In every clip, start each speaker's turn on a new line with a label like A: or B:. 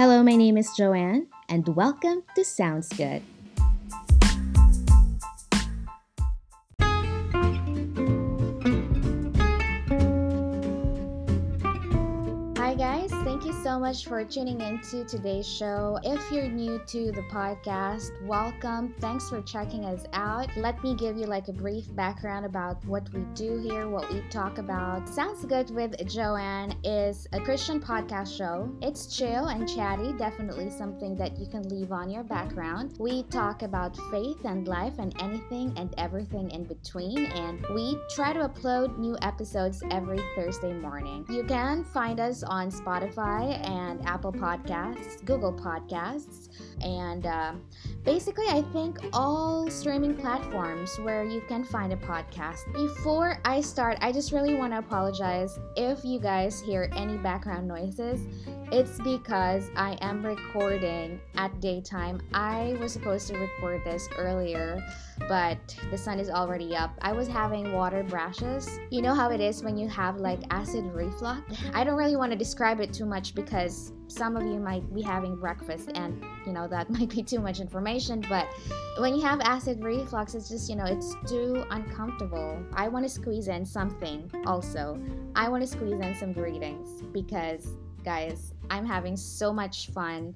A: Hello, my name is Joanne, and welcome to Sounds Good. Much for tuning into today's show. If you're new to the podcast, welcome. Thanks for checking us out. Let me give you like a brief background about what we do here, what we talk about. Sounds Good with Joanne is a Christian podcast show. It's chill and chatty, definitely something that you can leave on your background. We talk about faith and life and anything and everything in between, and we try to upload new episodes every Thursday morning. You can find us on Spotify and Apple Podcasts, Google Podcasts, and uh, basically, I think all streaming platforms where you can find a podcast. Before I start, I just really want to apologize if you guys hear any background noises. It's because I am recording at daytime. I was supposed to record this earlier, but the sun is already up. I was having water brashes. You know how it is when you have like acid reflux? I don't really want to describe it too much because some of you might be having breakfast and you know that might be too much information but when you have acid reflux it's just you know it's too uncomfortable. I want to squeeze in something also. I want to squeeze in some greetings because guys I'm having so much fun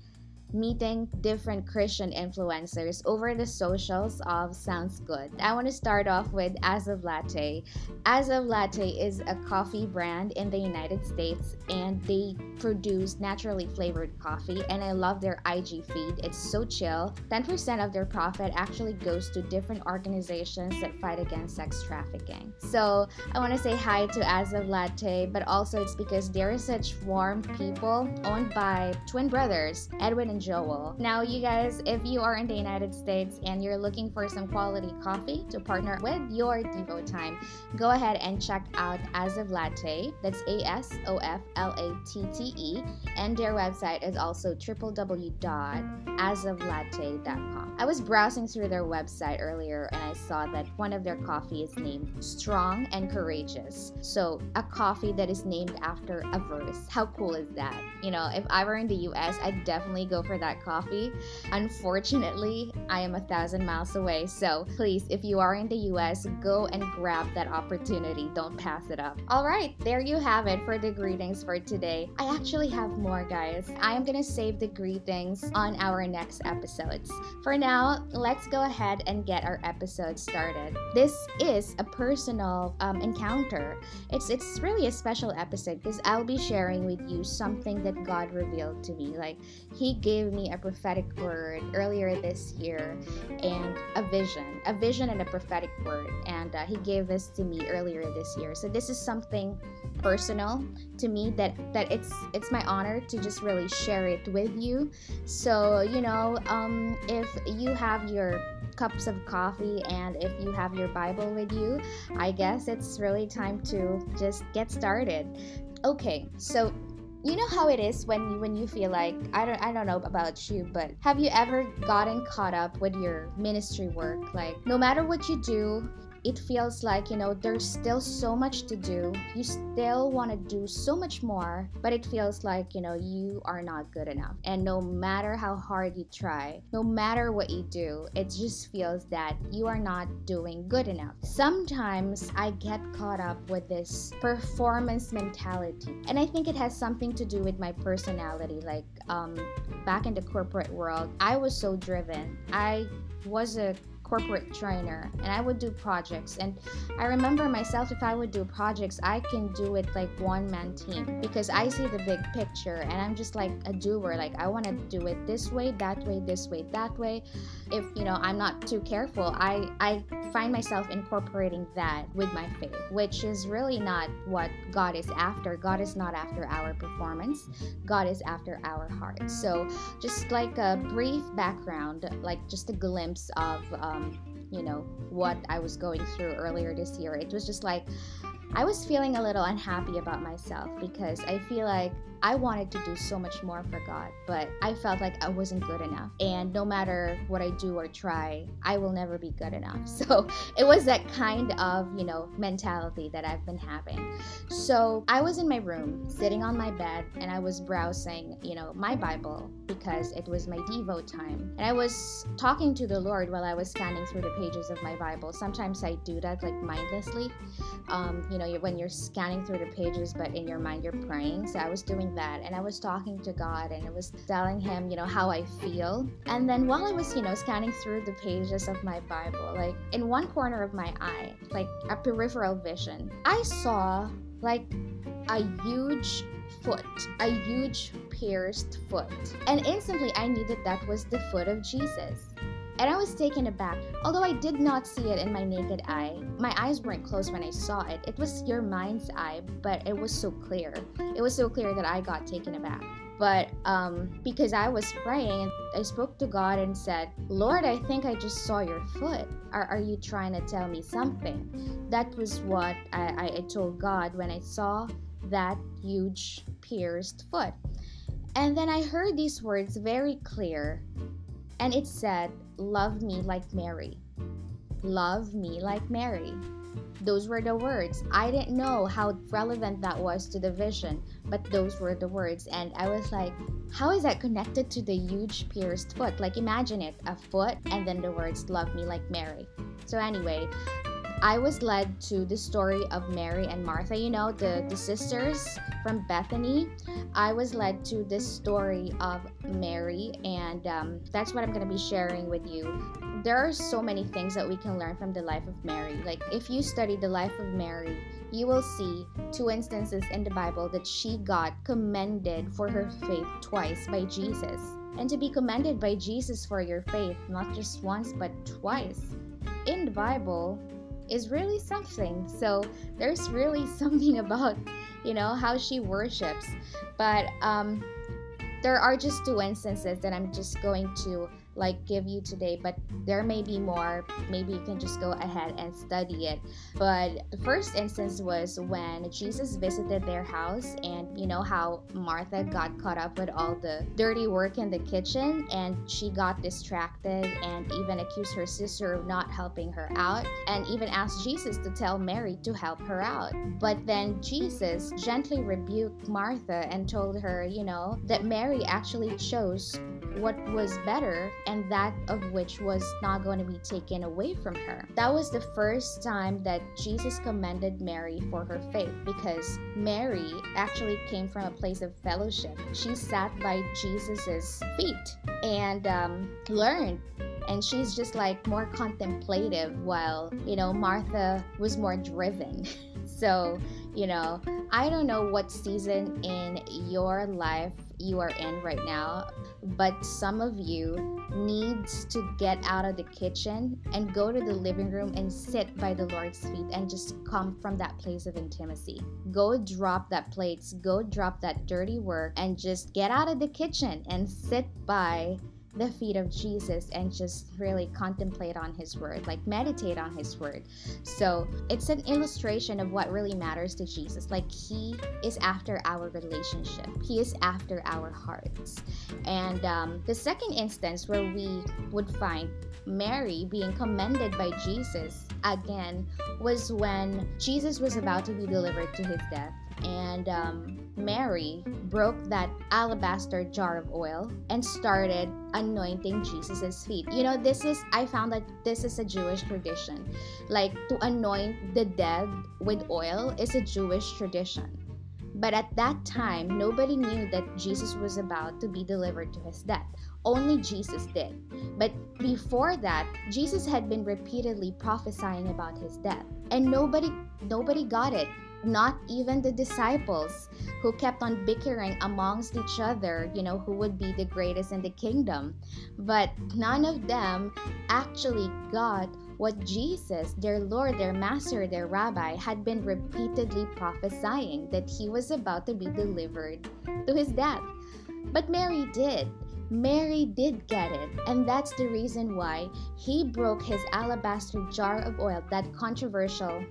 A: meeting different Christian influencers over the socials of Sounds Good. I want to start off with Asof Latte. Asof Latte is a coffee brand in the United States and they produce naturally flavored coffee and I love their IG feed. It's so chill. 10% of their profit actually goes to different organizations that fight against sex trafficking. So I want to say hi to Asof Latte, but also it's because they're such warm people owned by twin brothers, Edwin and Joel. Now, you guys, if you are in the United States and you're looking for some quality coffee to partner with your Devo time, go ahead and check out Asof Latte. That's A S O F L A T T E. And their website is also www.asoflatte.com. I was browsing through their website earlier and I saw that one of their coffee is named Strong and Courageous. So, a coffee that is named after a verse. How cool is that? You know, if I were in the US, I'd definitely go for that coffee. Unfortunately, I am a thousand miles away, so please, if you are in the US, go and grab that opportunity. Don't pass it up. All right, there you have it for the greetings for today. I actually have more, guys. I am gonna save the greetings on our next episodes. For now, let's go ahead and get our episode started. This is a personal um, encounter. It's it's really a special episode because I'll be sharing with you something that God revealed to me. Like He gave gave me a prophetic word earlier this year and a vision, a vision and a prophetic word. And uh, he gave this to me earlier this year. So this is something personal to me that that it's it's my honor to just really share it with you. So you know, um, if you have your cups of coffee and if you have your Bible with you, I guess it's really time to just get started. Okay, so you know how it is when you when you feel like I don't I don't know about you, but have you ever gotten caught up with your ministry work? Like no matter what you do, it feels like you know there's still so much to do. You still want to do so much more but it feels like you know you are not good enough. And no matter how hard you try no matter what you do it just feels that you are not doing good enough. Sometimes i get caught up with this performance mentality and i think it has something to do with my personality. Like um back in the corporate world i was so driven. I was a corporate trainer and I would do projects. And I remember myself, if I would do projects, I can do it like one man team because I see the big picture and I'm just like a doer. Like, I want to do it this way, that way, this way, that way. If, you know, I'm not too careful, I, I find myself incorporating that with my faith, which is really not what God is after. God is not after our performance, God is after our heart. So, just like a brief background, like just a glimpse of, um, you know, what I was going through earlier this year, it was just like I was feeling a little unhappy about myself because I feel like I wanted to do so much more for God, but I felt like I wasn't good enough. And no matter what I do or try, I will never be good enough. So it was that kind of, you know, mentality that I've been having. So I was in my room, sitting on my bed, and I was browsing, you know, my Bible because it was my Devo time. And I was talking to the Lord while I was scanning through the pages of my Bible. Sometimes I do that like mindlessly. Um, you know, when you're scanning through the pages, but in your mind you're praying. So I was doing that and I was talking to God and I was telling Him, you know, how I feel. And then while I was, you know, scanning through the pages of my Bible, like in one corner of my eye, like a peripheral vision, I saw like a huge foot, a huge pierced foot. And instantly I knew that that was the foot of Jesus. And I was taken aback. Although I did not see it in my naked eye, my eyes weren't closed when I saw it. It was your mind's eye, but it was so clear. It was so clear that I got taken aback. But um, because I was praying, I spoke to God and said, Lord, I think I just saw your foot. Are, are you trying to tell me something? That was what I, I told God when I saw that huge pierced foot. And then I heard these words very clear, and it said, Love me like Mary. Love me like Mary. Those were the words. I didn't know how relevant that was to the vision, but those were the words. And I was like, how is that connected to the huge pierced foot? Like, imagine it a foot and then the words, Love me like Mary. So, anyway, I was led to the story of Mary and Martha, you know, the, the sisters from Bethany. I was led to this story of Mary, and um, that's what I'm going to be sharing with you. There are so many things that we can learn from the life of Mary. Like, if you study the life of Mary, you will see two instances in the Bible that she got commended for her faith twice by Jesus. And to be commended by Jesus for your faith, not just once, but twice. In the Bible, is really something. So there's really something about, you know, how she worships. But um, there are just two instances that I'm just going to like give you today, but there may be more. Maybe you can just go ahead and study it. But the first instance was when Jesus visited their house, and you know how Martha got caught up with all the dirty work in the kitchen, and she got distracted and even accused her sister of not helping her out, and even asked Jesus to tell Mary to help her out. But then Jesus gently rebuked Martha and told her, you know, that Mary actually chose what was better and that of which was not going to be taken away from her. That was the first time that Jesus commended Mary for her faith because Mary actually came from a place of fellowship. She sat by Jesus's feet and um, learned and she's just like more contemplative while you know martha was more driven so you know i don't know what season in your life you are in right now but some of you needs to get out of the kitchen and go to the living room and sit by the lord's feet and just come from that place of intimacy. Go drop that plates go drop that dirty work and just get out of the kitchen and sit by the feet of Jesus and just really contemplate on his word, like meditate on his word. So it's an illustration of what really matters to Jesus. Like he is after our relationship, he is after our hearts. And um, the second instance where we would find Mary being commended by Jesus again was when Jesus was about to be delivered to his death. And um, Mary broke that alabaster jar of oil and started anointing Jesus's feet. You know, this is I found that this is a Jewish tradition. Like to anoint the dead with oil is a Jewish tradition. But at that time, nobody knew that Jesus was about to be delivered to his death. Only Jesus did. But before that, Jesus had been repeatedly prophesying about his death, and nobody nobody got it not even the disciples who kept on bickering amongst each other, you know, who would be the greatest in the kingdom. But none of them actually got what Jesus, their Lord, their Master, their Rabbi, had been repeatedly prophesying that he was about to be delivered to his death. But Mary did. Mary did get it, and that's the reason why he broke his alabaster jar of oil, that controversial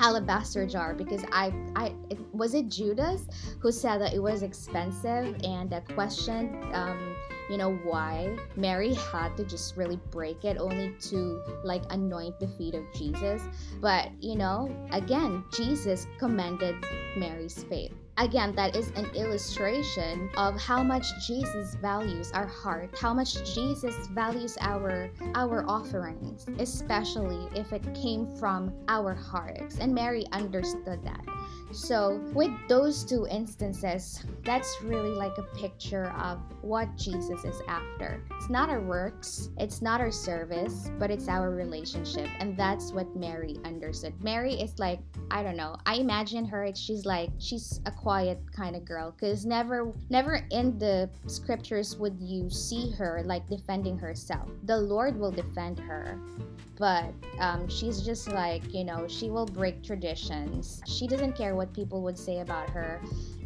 A: alabaster jar because I I it, was it Judas who said that it was expensive? And uh, questioned um, you know why Mary had to just really break it only to like anoint the feet of Jesus. But you know again Jesus commended Mary's faith again that is an illustration of how much jesus values our heart how much jesus values our our offerings especially if it came from our hearts. And mary understood that so, with those two instances, that's really like a picture of what Jesus is after. It's not our works, it's not our service, but it's our relationship. And that's what Mary understood. Mary is like, I don't know, I imagine her, she's like, she's a quiet kind of girl because never, never in the scriptures would you see her like defending herself. The Lord will defend her but um, she's just like you know she will break traditions she doesn't care what people would say about her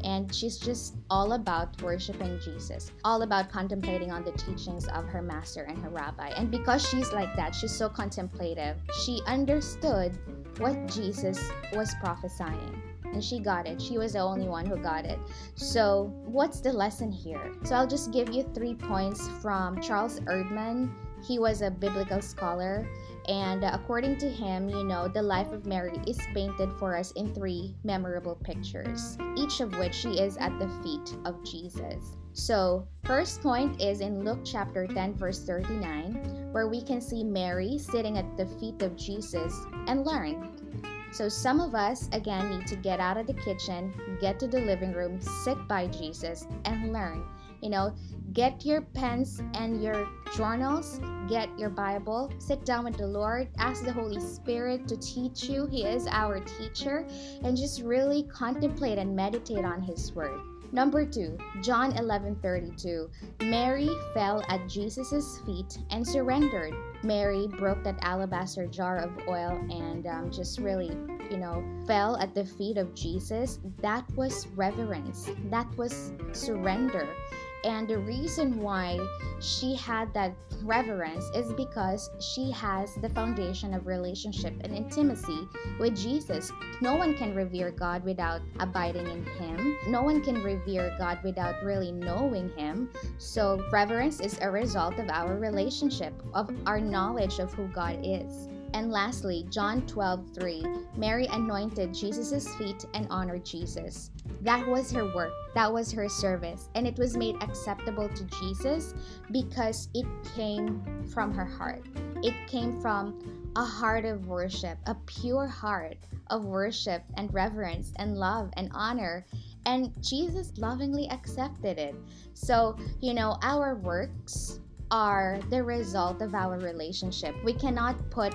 A: and she's just all about worshiping jesus all about contemplating on the teachings of her master and her rabbi and because she's like that she's so contemplative she understood what jesus was prophesying and she got it. She was the only one who got it. So, what's the lesson here? So, I'll just give you three points from Charles Erdman. He was a biblical scholar and according to him, you know, the life of Mary is painted for us in three memorable pictures, each of which she is at the feet of Jesus. So, first point is in Luke chapter 10, verse 39, where we can see Mary sitting at the feet of Jesus and learn. So, some of us, again, need to get out of the kitchen, get to the living room, sit by Jesus, and learn. You know, get your pens and your journals, get your Bible, sit down with the Lord, ask the Holy Spirit to teach you. He is our teacher, and just really contemplate and meditate on His Word. Number two, John 11:32. Mary fell at Jesus' feet and surrendered. Mary broke that alabaster jar of oil and um, just really, you know, fell at the feet of Jesus. That was reverence. That was surrender. And the reason why she had that reverence is because she has the foundation of relationship and intimacy with Jesus. No one can revere God without abiding in Him. No one can revere God without really knowing Him. So, reverence is a result of our relationship, of our knowledge of who God is. And lastly, John 12 3, Mary anointed Jesus' feet and honored Jesus. That was her work, that was her service, and it was made acceptable to Jesus because it came from her heart. It came from a heart of worship, a pure heart of worship and reverence and love and honor. And Jesus lovingly accepted it. So, you know, our works are the result of our relationship. We cannot put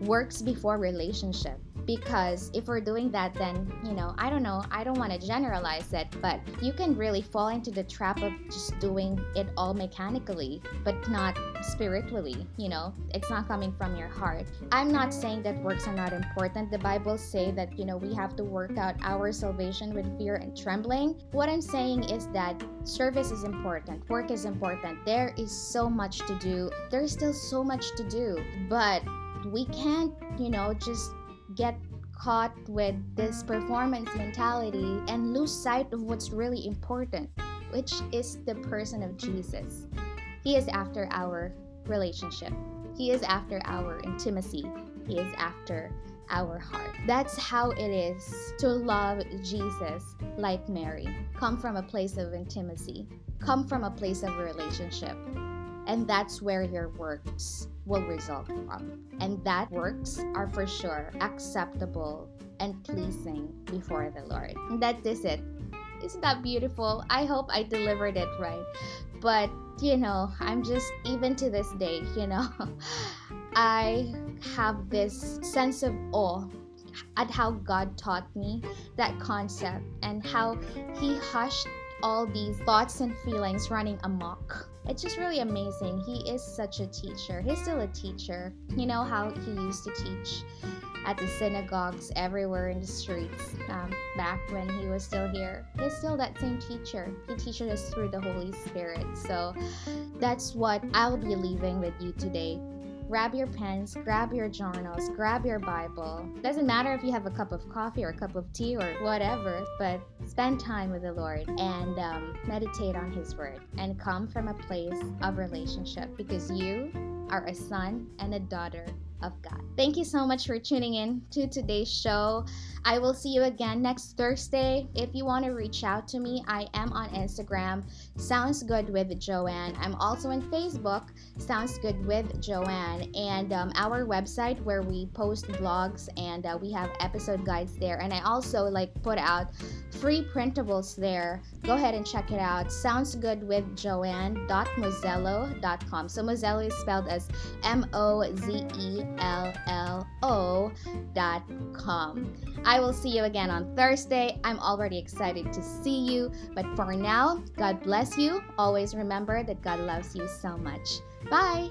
A: works before relationship because if we're doing that then you know i don't know i don't want to generalize it but you can really fall into the trap of just doing it all mechanically but not spiritually you know? It's not coming from your heart. I'm not saying that works are not important. The bible say that you know we have to work out our salvation with fear and trembling. What i'm saying is that service is important work is important. There is so much to do. There's still so much to do but we can't, you know, just get caught with this performance mentality and lose sight of what's really important, which is the person of Jesus. He is after our relationship, He is after our intimacy, He is after our heart. That's how it is to love Jesus like Mary. Come from a place of intimacy, come from a place of relationship. And that's where your works will result from. And that works are for sure acceptable and pleasing before the Lord. And that is it. Isn't that beautiful? I hope I delivered it right. But, you know, I'm just, even to this day, you know, I have this sense of awe at how God taught me that concept and how He hushed all these thoughts and feelings running amok it's just really amazing. He is such a teacher. He's still a teacher. You know how he used to teach at the synagogues everywhere in the streets um, back when he was still here. He's still that same teacher. He teaches us through the Holy Spirit. So that's what I'll be leaving with you today. Grab your pens, grab your journals, grab your Bible. Doesn't matter if you have a cup of coffee or a cup of tea or whatever, but spend time with the Lord and um, meditate on His Word and come from a place of relationship because you are a son and a daughter of God. Thank you so much for tuning in to today's show. I will see you again next Thursday. If you want to reach out to me, I am on Instagram, Sounds Good with Joanne. I'm also on Facebook, Sounds Good with Joanne, and um, our website where we post blogs and uh, we have episode guides there. And I also like put out free printables there. Go ahead and check it out. Sounds Good with Joanne.mozello.com. So Mozello is spelled as M O Z E L L O dot com. I will see you again on Thursday. I'm already excited to see you. But for now, God bless you. Always remember that God loves you so much. Bye.